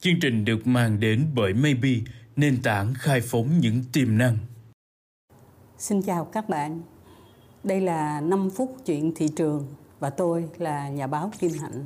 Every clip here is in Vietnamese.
Chương trình được mang đến bởi Maybe, nền tảng khai phóng những tiềm năng. Xin chào các bạn. Đây là 5 phút chuyện thị trường và tôi là nhà báo Kim Hạnh.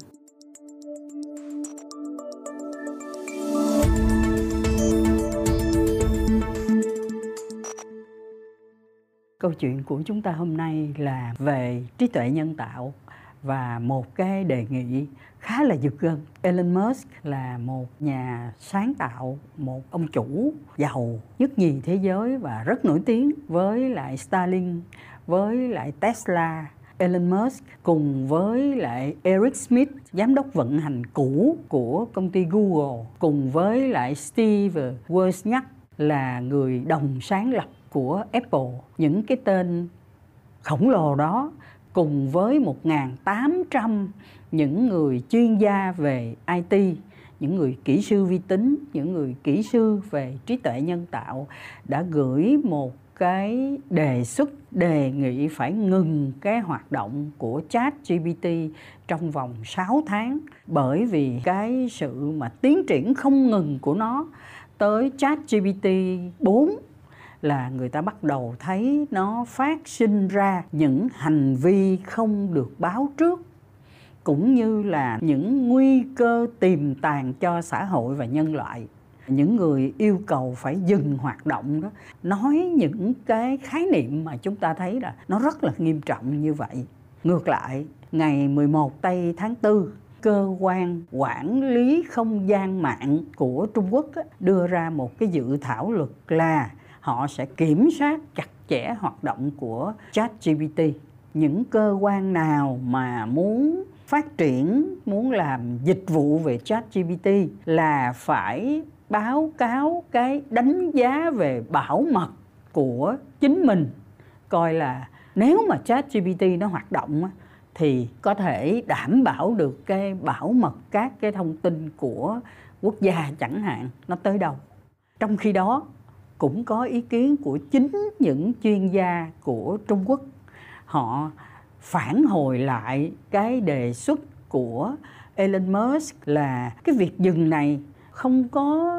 Câu chuyện của chúng ta hôm nay là về trí tuệ nhân tạo và một cái đề nghị khá là giật gân. Elon Musk là một nhà sáng tạo, một ông chủ giàu nhất nhì thế giới và rất nổi tiếng với lại Starlink, với lại Tesla. Elon Musk cùng với lại Eric Smith, giám đốc vận hành cũ của công ty Google, cùng với lại Steve Wozniak là người đồng sáng lập của Apple. Những cái tên khổng lồ đó cùng với 1.800 những người chuyên gia về IT, những người kỹ sư vi tính, những người kỹ sư về trí tuệ nhân tạo đã gửi một cái đề xuất đề nghị phải ngừng cái hoạt động của chat GPT trong vòng 6 tháng. Bởi vì cái sự mà tiến triển không ngừng của nó tới chat GPT 4 là người ta bắt đầu thấy nó phát sinh ra những hành vi không được báo trước, cũng như là những nguy cơ tiềm tàng cho xã hội và nhân loại. Những người yêu cầu phải dừng hoạt động đó, nói những cái khái niệm mà chúng ta thấy là nó rất là nghiêm trọng như vậy. Ngược lại, ngày 11 tây tháng 4 cơ quan quản lý không gian mạng của Trung Quốc đưa ra một cái dự thảo luật là họ sẽ kiểm soát chặt chẽ hoạt động của chat GPT. Những cơ quan nào mà muốn phát triển, muốn làm dịch vụ về chat GPT là phải báo cáo cái đánh giá về bảo mật của chính mình coi là nếu mà chat GPT nó hoạt động thì có thể đảm bảo được cái bảo mật các cái thông tin của quốc gia chẳng hạn nó tới đâu. Trong khi đó cũng có ý kiến của chính những chuyên gia của Trung Quốc. Họ phản hồi lại cái đề xuất của Elon Musk là cái việc dừng này không có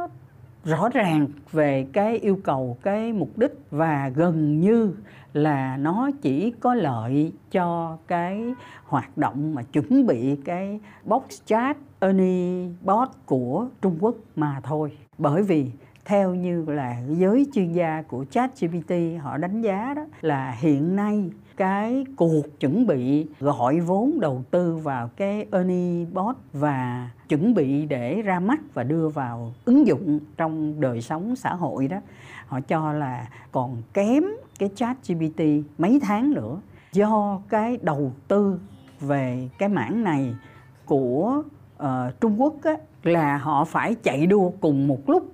rõ ràng về cái yêu cầu, cái mục đích và gần như là nó chỉ có lợi cho cái hoạt động mà chuẩn bị cái box chat, Ernie bot của Trung Quốc mà thôi. Bởi vì theo như là giới chuyên gia của ChatGPT họ đánh giá đó là hiện nay cái cuộc chuẩn bị gọi vốn đầu tư vào cái Ernie bot và chuẩn bị để ra mắt và đưa vào ứng dụng trong đời sống xã hội đó họ cho là còn kém cái chat GPT mấy tháng nữa. Do cái đầu tư về cái mảng này của uh, Trung Quốc á, là họ phải chạy đua cùng một lúc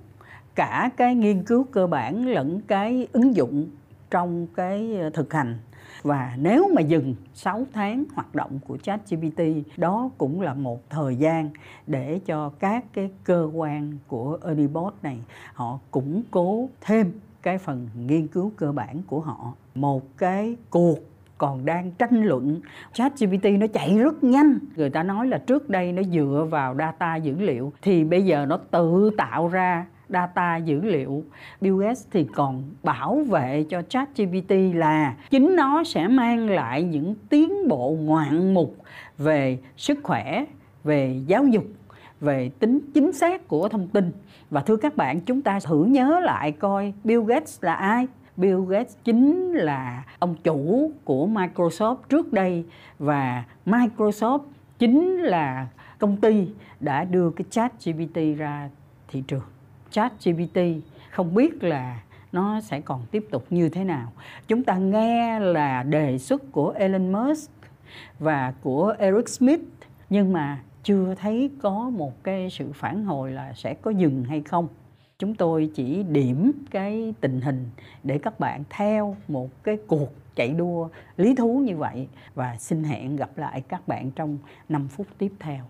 cả cái nghiên cứu cơ bản lẫn cái ứng dụng trong cái ờ, thực hành. Và nếu mà dừng 6 tháng hoạt động của ChatGPT, đó cũng là một thời gian để cho các cái cơ quan của Unibot này, họ củng cố thêm cái phần nghiên cứu cơ bản của họ. Một cái cuộc còn đang tranh luận, ChatGPT nó chạy rất nhanh. Người ta nói là trước đây nó dựa vào data dữ liệu, thì bây giờ nó tự tạo ra data dữ liệu. Bill Gates thì còn bảo vệ cho ChatGPT là chính nó sẽ mang lại những tiến bộ ngoạn mục về sức khỏe, về giáo dục, về tính chính xác của thông tin. Và thưa các bạn, chúng ta thử nhớ lại coi Bill Gates là ai. Bill Gates chính là ông chủ của Microsoft trước đây và Microsoft chính là công ty đã đưa cái chat GPT ra thị trường. Chat GPT không biết là nó sẽ còn tiếp tục như thế nào. Chúng ta nghe là đề xuất của Elon Musk và của Eric Smith, nhưng mà chưa thấy có một cái sự phản hồi là sẽ có dừng hay không chúng tôi chỉ điểm cái tình hình để các bạn theo một cái cuộc chạy đua lý thú như vậy và xin hẹn gặp lại các bạn trong 5 phút tiếp theo.